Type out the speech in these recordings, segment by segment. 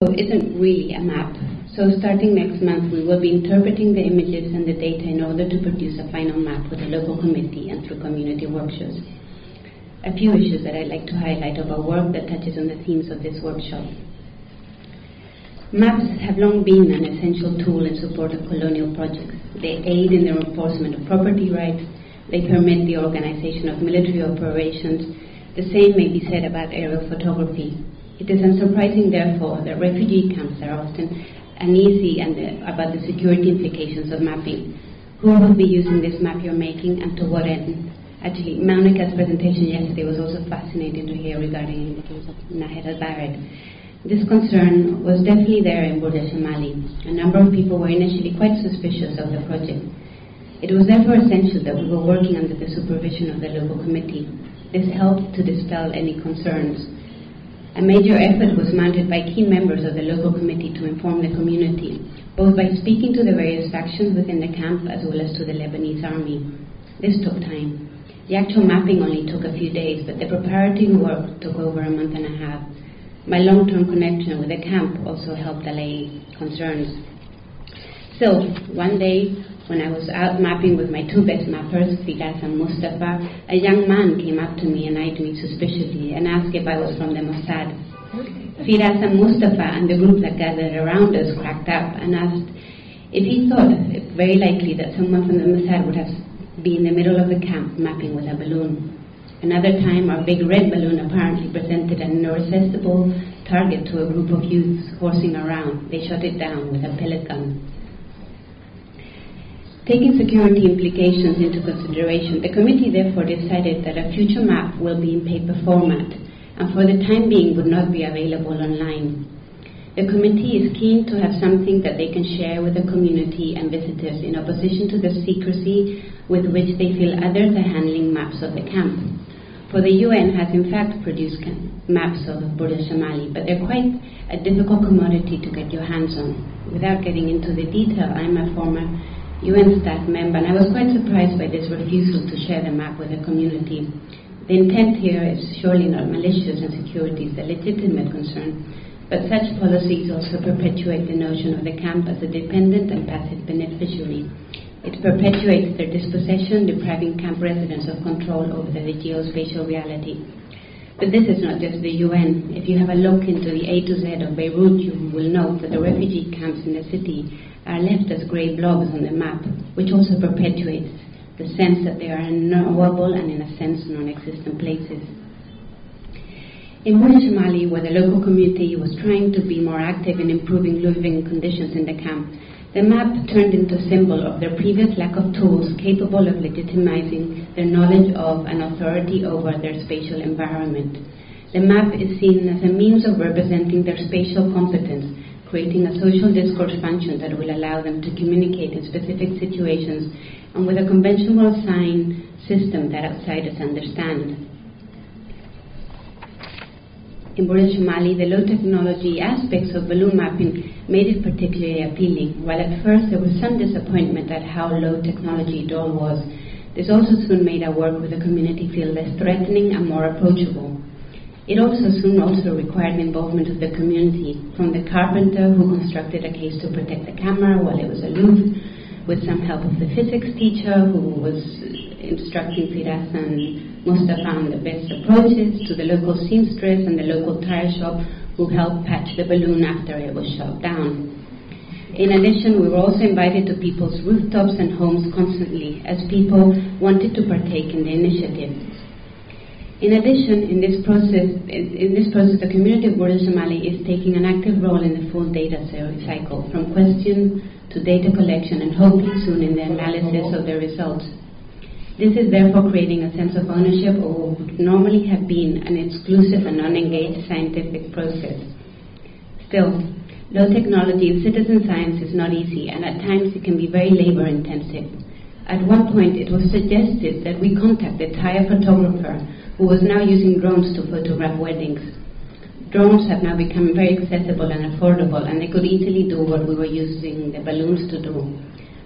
isn't really a map. So starting next month, we will be interpreting the images and the data in order to produce a final map with the local committee and through community workshops. A few issues that I'd like to highlight of our work that touches on the themes of this workshop. Maps have long been an essential tool in support of colonial projects. They aid in the enforcement of property rights, they permit the organization of military operations. The same may be said about aerial photography. It is unsurprising, therefore, that refugee camps are often uneasy and uh, about the security implications of mapping. Who will be using this map you're making and to what end? Actually, Monica's presentation yesterday was also fascinating to hear regarding the case of Nahr al-Bared. This concern was definitely there in Burj Mali. A number of people were initially quite suspicious of the project. It was therefore essential that we were working under the supervision of the local committee. This helped to dispel any concerns. A major effort was mounted by key members of the local committee to inform the community, both by speaking to the various factions within the camp as well as to the Lebanese army. This took time. The actual mapping only took a few days, but the preparatory work took over a month and a half. My long term connection with the camp also helped allay concerns. So, one day, when I was out mapping with my two best mappers, Firas and Mustafa, a young man came up to me and eyed me suspiciously and asked if I was from the Mossad. Firas and Mustafa and the group that gathered around us cracked up and asked if he thought it very likely that someone from the Mossad would have been in the middle of the camp mapping with a balloon. Another time, our big red balloon apparently presented an irresistible target to a group of youths horsing around. They shot it down with a pellet gun. Taking security implications into consideration, the committee therefore decided that a future map will be in paper format and for the time being would not be available online. The committee is keen to have something that they can share with the community and visitors in opposition to the secrecy with which they feel others are handling maps of the camp. For the UN has in fact produced maps of Burj Shamali, but they're quite a difficult commodity to get your hands on. Without getting into the detail, I'm a former UN staff member, and I was quite surprised by this refusal to share the map with the community. The intent here is surely not malicious, and security is a legitimate concern, but such policies also perpetuate the notion of the camp as a dependent and passive beneficiary. It perpetuates their dispossession, depriving camp residents of control over the geospatial reality. But this is not just the UN. If you have a look into the A to Z of Beirut, you will note that the refugee camps in the city are left as grey blobs on the map, which also perpetuates the sense that they are unknowable and, in a sense, non existent places. In Mali, where the local community was trying to be more active in improving living conditions in the camp, the map turned into a symbol of their previous lack of tools capable of legitimizing their knowledge of and authority over their spatial environment. The map is seen as a means of representing their spatial competence creating a social discourse function that will allow them to communicate in specific situations and with a conventional sign system that outsiders understand. In Burj the low technology aspects of balloon mapping made it particularly appealing. While at first there was some disappointment at how low technology it all was, this also soon made our work with the community feel less threatening and more approachable. It also soon also required the involvement of the community, from the carpenter who constructed a case to protect the camera while it was aloof, with some help of the physics teacher who was instructing Firas and Mustafa on the best approaches, to the local seamstress and the local tire shop who helped patch the balloon after it was shot down. In addition, we were also invited to people's rooftops and homes constantly as people wanted to partake in the initiative. In addition, in this process, in this process, the community of Burj Shamali is taking an active role in the full data cycle, from question to data collection, and hopefully soon in the analysis of the results. This is therefore creating a sense of ownership of what would normally have been an exclusive and unengaged scientific process. Still, low technology citizen science is not easy, and at times it can be very labor intensive. At one point, it was suggested that we contact the Thai photographer who was now using drones to photograph weddings. Drones have now become very accessible and affordable, and they could easily do what we were using the balloons to do.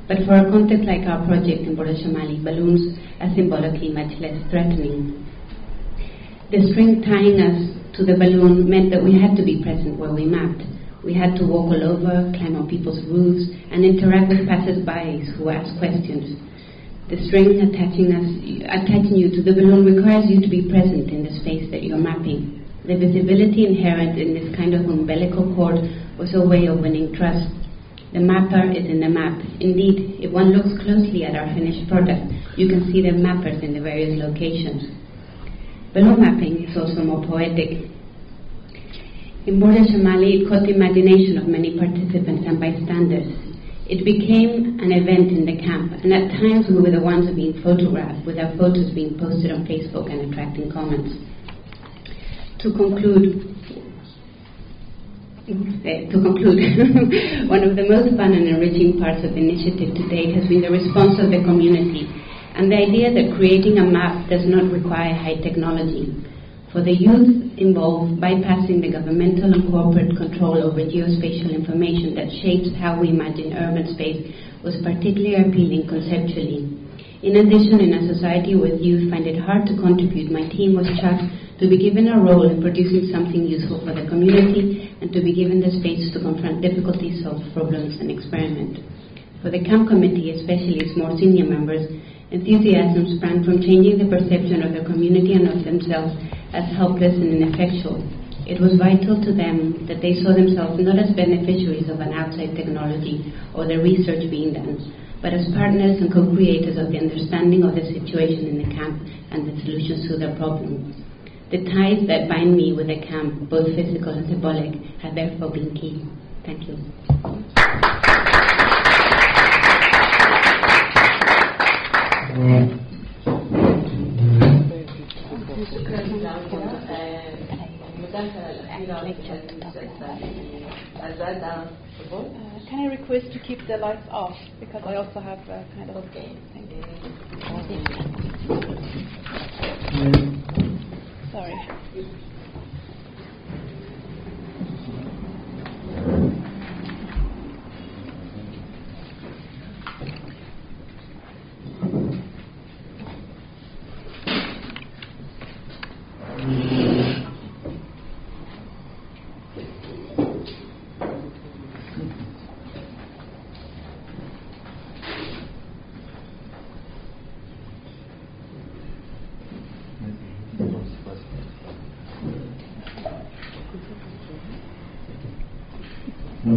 But for a context like our project in Shamali, balloons are symbolically much less threatening. The string tying us to the balloon meant that we had to be present where we mapped. We had to walk all over, climb on people's roofs, and interact with passers-by who asked questions. The string attaching, us, attaching you to the balloon requires you to be present in the space that you're mapping. The visibility inherent in this kind of umbilical cord was a way of winning trust. The mapper is in the map. Indeed, if one looks closely at our finished product, you can see the mappers in the various locations. Balloon mapping is also more poetic. In Burj Shamali, it caught the imagination of many participants and bystanders. It became an event in the camp, and at times we were the ones being photographed, with our photos being posted on Facebook and attracting comments. To conclude, eh, to conclude, one of the most fun and enriching parts of the initiative to date has been the response of the community and the idea that creating a map does not require high technology. For the youth involved, bypassing the governmental and corporate control over geospatial information that shapes how we imagine urban space was particularly appealing conceptually. In addition, in a society where youth find it hard to contribute, my team was charged to be given a role in producing something useful for the community and to be given the space to confront difficulties, solve problems, and experiment. For the camp committee, especially its more senior members, enthusiasm sprang from changing the perception of the community and of themselves as helpless and ineffectual. It was vital to them that they saw themselves not as beneficiaries of an outside technology or the research being done, but as partners and co-creators of the understanding of the situation in the camp and the solutions to their problems. The ties that bind me with the camp, both physical and symbolic, have therefore been key. Thank you. Uh, can I request to keep the lights off because I also have a kind of. Okay. Thank you. Sorry. Good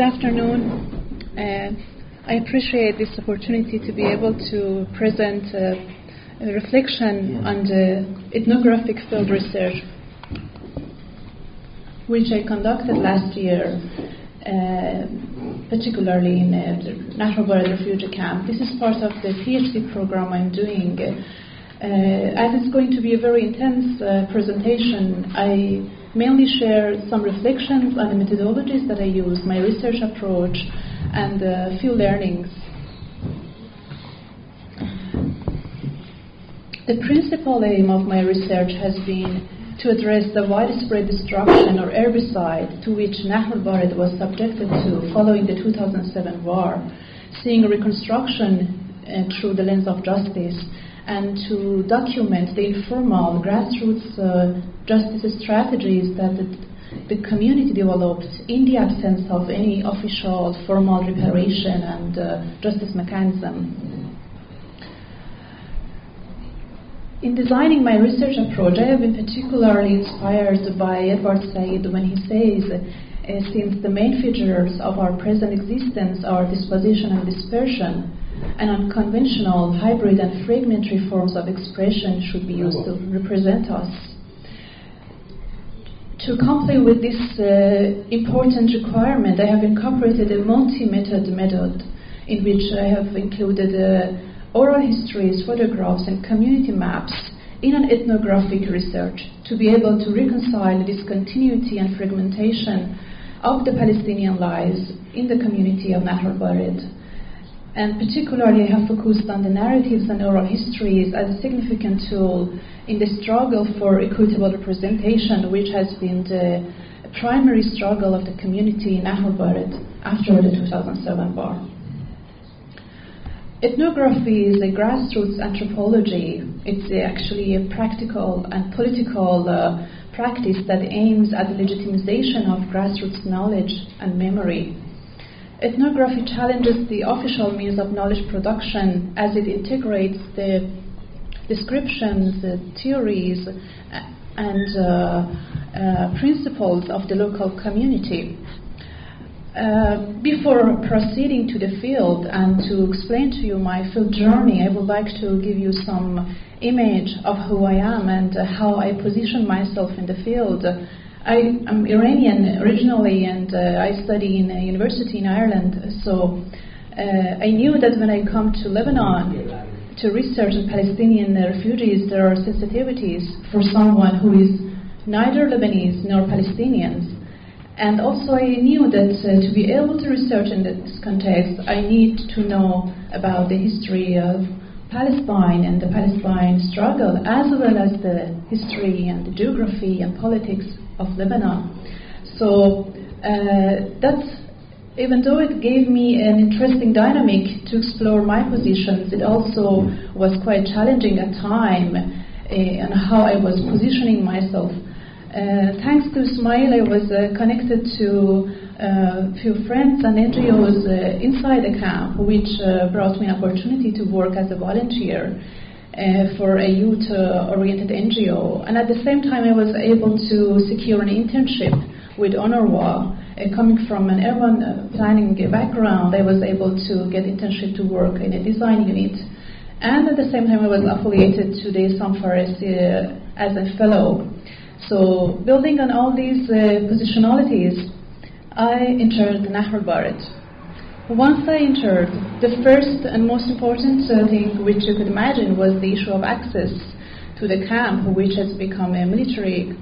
afternoon. Uh, I appreciate this opportunity to be able to present uh, a reflection on the ethnographic field research, which I conducted last year, uh, particularly in uh, the Nahr al-Bared Refugee Camp. This is part of the PhD program I'm doing. Uh, as it's going to be a very intense uh, presentation, I mainly share some reflections on the methodologies that I use, my research approach, and a few learnings. The principal aim of my research has been to address the widespread destruction or urbicide to which Nahr al-Bared was subjected to following the 2007 war, seeing reconstruction uh, through the lens of justice and to document the informal grassroots uh, justice strategies that the, the, community developed in the absence of any official formal reparation and uh, justice mechanism. In designing my research approach, I have been particularly inspired by Edward Said when he says, uh, since the main features of our present existence are dispossession and dispersion, and unconventional, hybrid, and fragmentary forms of expression should be used to represent us. To comply with this uh, important requirement, I have incorporated a multi-method method in which I have included uh, oral histories, photographs, and community maps in an ethnographic research to be able to reconcile the discontinuity and fragmentation of the Palestinian lives in the community of Nahr al-Bared and particularly I have focused on the narratives and oral histories as a significant tool in the struggle for equitable representation, which has been the primary struggle of the community in Nahr al-Bared after the 2007 war. Ethnography is a grassroots anthropology. It's actually a practical and political uh, practice that aims at the legitimization of grassroots knowledge and memory. Ethnography challenges the official means of knowledge production as it integrates the descriptions, the theories, and uh, uh, principles of the local community. Uh, before proceeding to the field and to explain to you my field journey, I would like to give you some image of who I am and uh, how I position myself in the field. I am Iranian originally and uh, I study in a university in Ireland, so uh, I knew that when I come to Lebanon to research Palestinian refugees, there are sensitivities for someone who is neither Lebanese nor Palestinians. And also, I knew that uh, to be able to research in this context, I need to know about the history of Palestine and the Palestine struggle, as well as the history and the geography and politics of Lebanon. So, uh, that's even though it gave me an interesting dynamic to explore my positions, it also was quite challenging at time uh, on how I was positioning myself uh, thanks to Ismail, I was uh, connected to a uh, few friends and NGOs inside the camp, which brought me an opportunity to work as a volunteer. Uh, for a youth uh, oriented NGO. And at the same time, I was able to secure an internship with. Uh, coming from an urban planning background, I was able to get internship to work in a design unit. And at the same time, I was affiliated to the Issam Fares as a fellow. So, building on all these uh, positionalities, I entered Nahr al-Bared. Once I entered, the first and most important uh, thing which you could imagine was the issue of access to the camp, which has become a military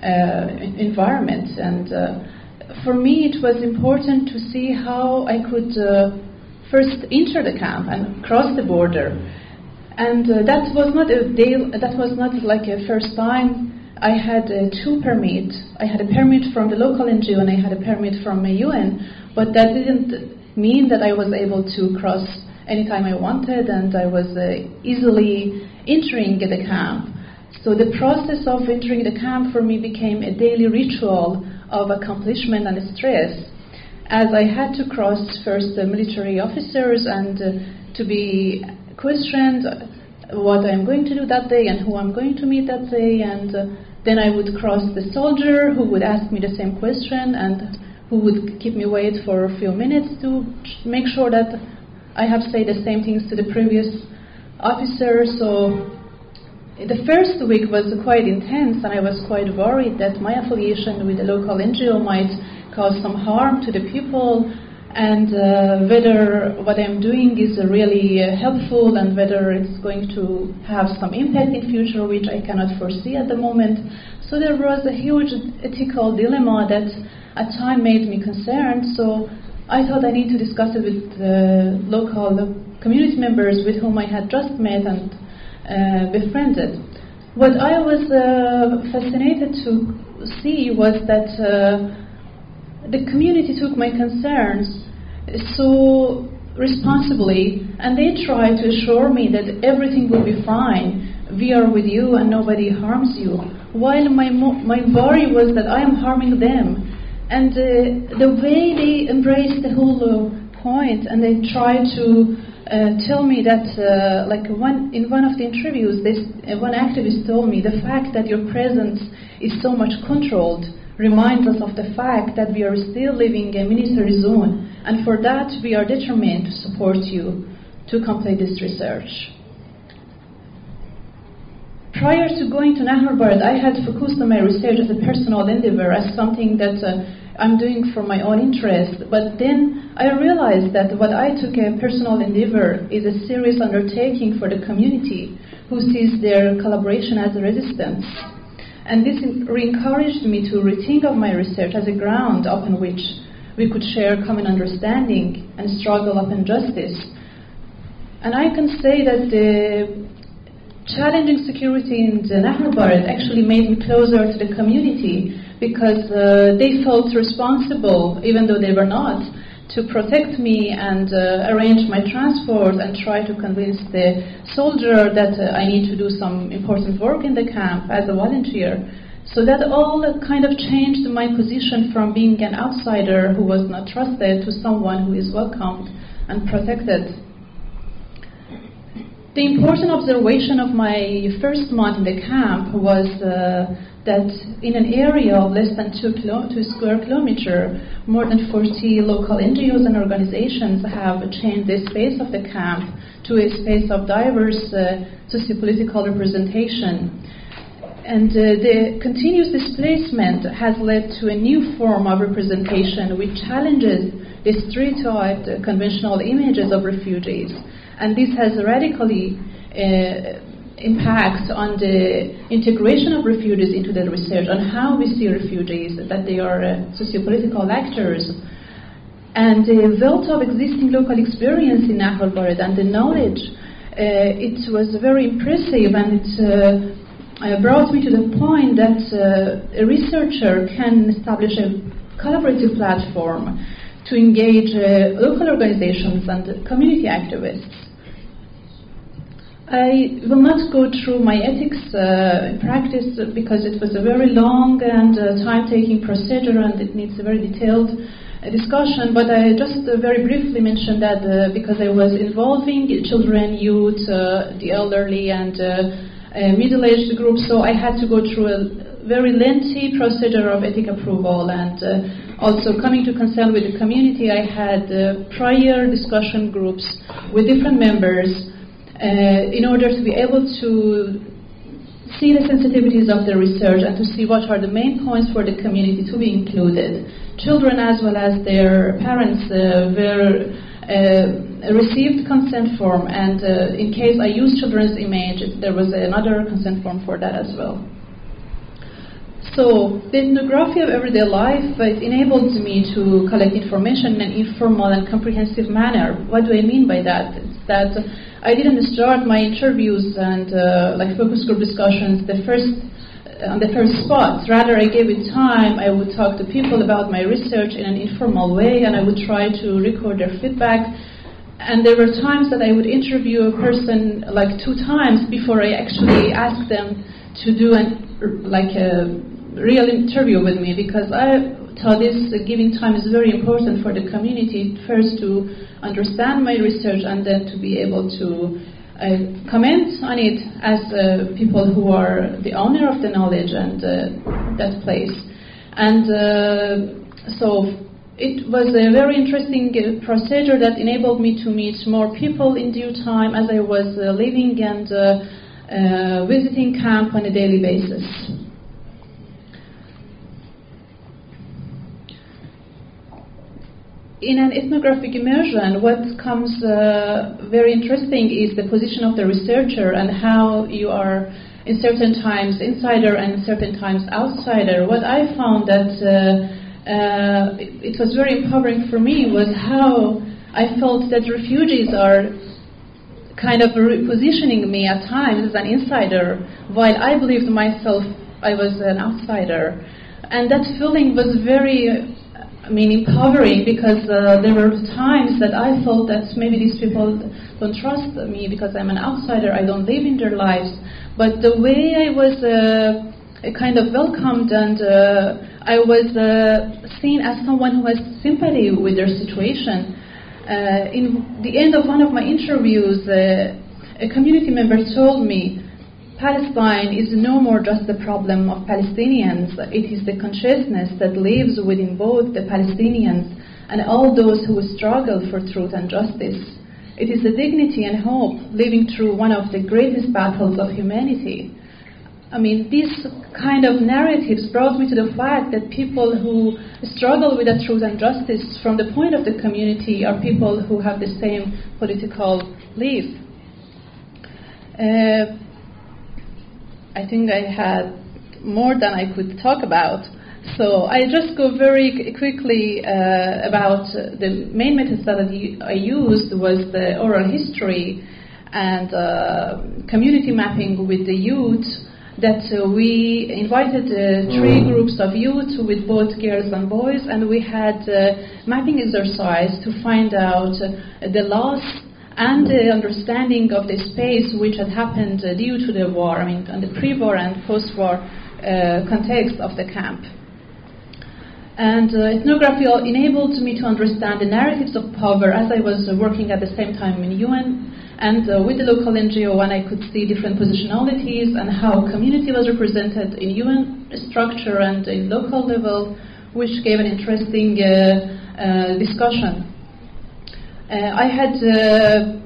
uh, environment. And uh, for me, it was important to see how I could uh, first enter the camp and cross the border. And uh, that was not a that was not like a first time I had uh, two permits. I had a permit from the local NGO and I had a permit from a UN, but that didn't mean that I was able to cross anytime I wanted and I was uh, easily entering the camp. So the process of entering the camp for me became a daily ritual of accomplishment and stress, as I had to cross first the military officers and uh, to be questioned what I'm going to do that day and who I'm going to meet that day and uh, then I would cross the soldier who would ask me the same question and who would keep me wait for a few minutes to make sure that I have said the same things to the previous officer. So the first week was quite intense, and I was quite worried that my affiliation with the local NGO might cause some harm to the people and uh, whether what I'm doing is really uh, helpful and whether it's going to have some impact in future, which I cannot foresee at the moment. So there was a huge ethical dilemma that at time made me concerned. So I thought I need to discuss it with local community members with whom I had just met and uh, befriended. What I was uh, fascinated to see was that uh, the community took my concerns so responsibly, and they tried to assure me that everything will be fine. We are with you and nobody harms you. While my, my worry was that I am harming them. And uh, the way they embraced the whole uh, point and they tried to uh, tell me that, uh, like one, in one of the interviews, this, uh, one activist told me the fact that your presence is so much controlled reminds us of the fact that we are still living in a military zone, and for that we are determined to support you to complete this research. Prior to going to Nahr I had focused on my research as a personal endeavor, as something that uh, I'm doing for my own interest. But then I realized that what I took a personal endeavor is a serious undertaking for the community who sees their collaboration as a resistance. And this encouraged me to rethink of my research as a ground upon which we could share common understanding and struggle upon justice. And I can say that the challenging security in the al-Bared actually made me closer to the community because uh, they felt responsible, even though they were not, to protect me and uh, arrange my transport and try to convince the soldier that uh, I need to do some important work in the camp as a volunteer. So that all kind of changed my position from being an outsider who was not trusted to someone who is welcomed and protected. The important observation of my first month in the camp was uh, that in an area of less than two, kilo- two square kilometer, more than 40 local NGOs and organizations have changed the space of the camp to a space of diverse uh, sociopolitical representation. And uh, the continuous displacement has led to a new form of representation which challenges the stereotyped conventional images of refugees. And this has radically uh, impact on the integration of refugees into the research, on how we see refugees, that they are uh, sociopolitical actors. And the wealth of existing local experience in Nahr al-Bared and the knowledge, uh, it was very impressive and it uh, uh, brought me to the point that uh, a researcher can establish a collaborative platform to engage uh, local organizations and community activists. I will not go through my ethics uh, practice because it was a very long and uh, time-taking procedure and it needs a very detailed uh, discussion. But I just very briefly mentioned that because I was involving children, youth, the elderly, and middle-aged groups, so I had to go through a very lengthy procedure of ethic approval and uh, also coming to consult with the community. I had uh, prior discussion groups with different members uh, in order to be able to see the sensitivities of the research and to see what are the main points for the community to be included. Children as well as their parents uh, were uh, received consent form and uh, in case I use children's image there was another consent form for that as well. So the ethnography of everyday life it enables me to collect information in an informal and comprehensive manner. What do I mean by that? It's that I didn't start my interviews and uh, like focus group discussions the first uh, on the first spot. Rather, I gave it time. I would talk to people about my research in an informal way, and I would try to record their feedback. And there were times that I would interview a person like two times before I actually asked them to do an like a real interview with me because I thought this uh, giving time is very important for the community first to understand my research and then to be able to uh, comment on it as uh, people who are the owner of the knowledge and uh, that place. And uh, so it was a very interesting uh, procedure that enabled me to meet more people in due time as I was living and visiting camp on a daily basis. In an ethnographic immersion, what comes uh, very interesting is the position of the researcher and how you are in certain times insider and certain times outsider. What I found that uh, uh, it, was very empowering for me was how I felt that refugees are kind of repositioning me at times as an insider, while I believed myself I was an outsider. And that feeling was very I mean, empowering because uh, there were times that I thought that maybe these people don't trust me because I'm an outsider, I don't live in their lives. But the way I was uh, kind of welcomed and uh, I was uh, seen as someone who has sympathy with their situation. Uh, in the end of one of my interviews, uh, a community member told me Palestine is no more just the problem of Palestinians, it is the consciousness that lives within both the Palestinians and all those who struggle for truth and justice. It is the dignity and hope living through one of the greatest battles of humanity. I mean, these kind of narratives brought me to the fact that people who struggle with the truth and justice from the point of the community are people who have the same political belief. Uh, I think I had more than I could talk about. So I just go very quickly uh, about the main methods that I used was the oral history and uh, community mapping with the youth that uh, we invited uh, three mm-hmm. groups of youth with both girls and boys and we had uh, mapping exercise to find out the loss and the understanding of the space which had happened uh, due to the war, I mean, and the pre-war and post-war uh, context of the camp. And uh, ethnography enabled me to understand the narratives of power as I was uh, working at the same time in UN and uh, with the local NGO and I could see different positionalities and how community was represented in UN structure and in local level, which gave an interesting uh, discussion uh, I had uh,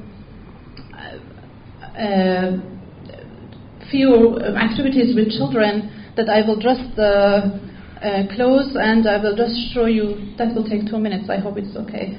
uh, few activities with children that I will just close and I will just show you. That will take two minutes. I hope it's okay.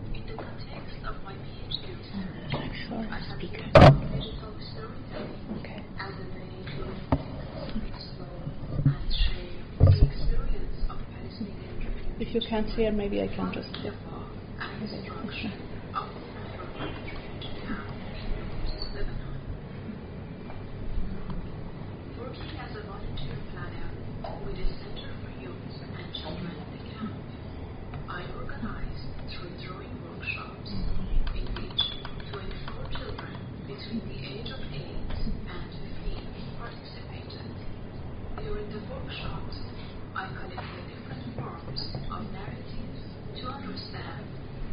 speaker. If you can't hear, maybe I can just. Yeah. Okay.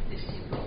This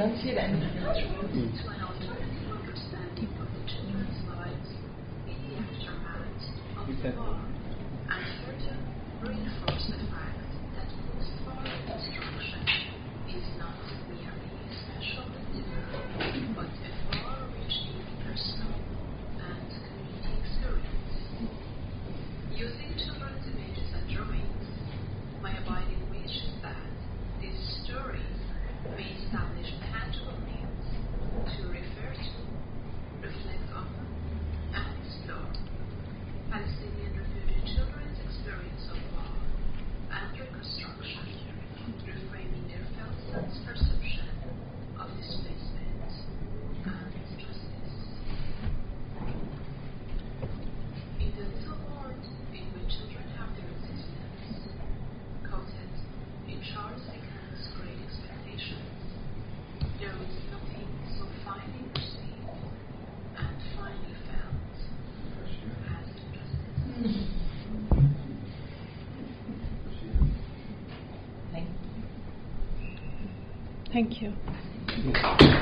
don't see that. Mm. You Thank you.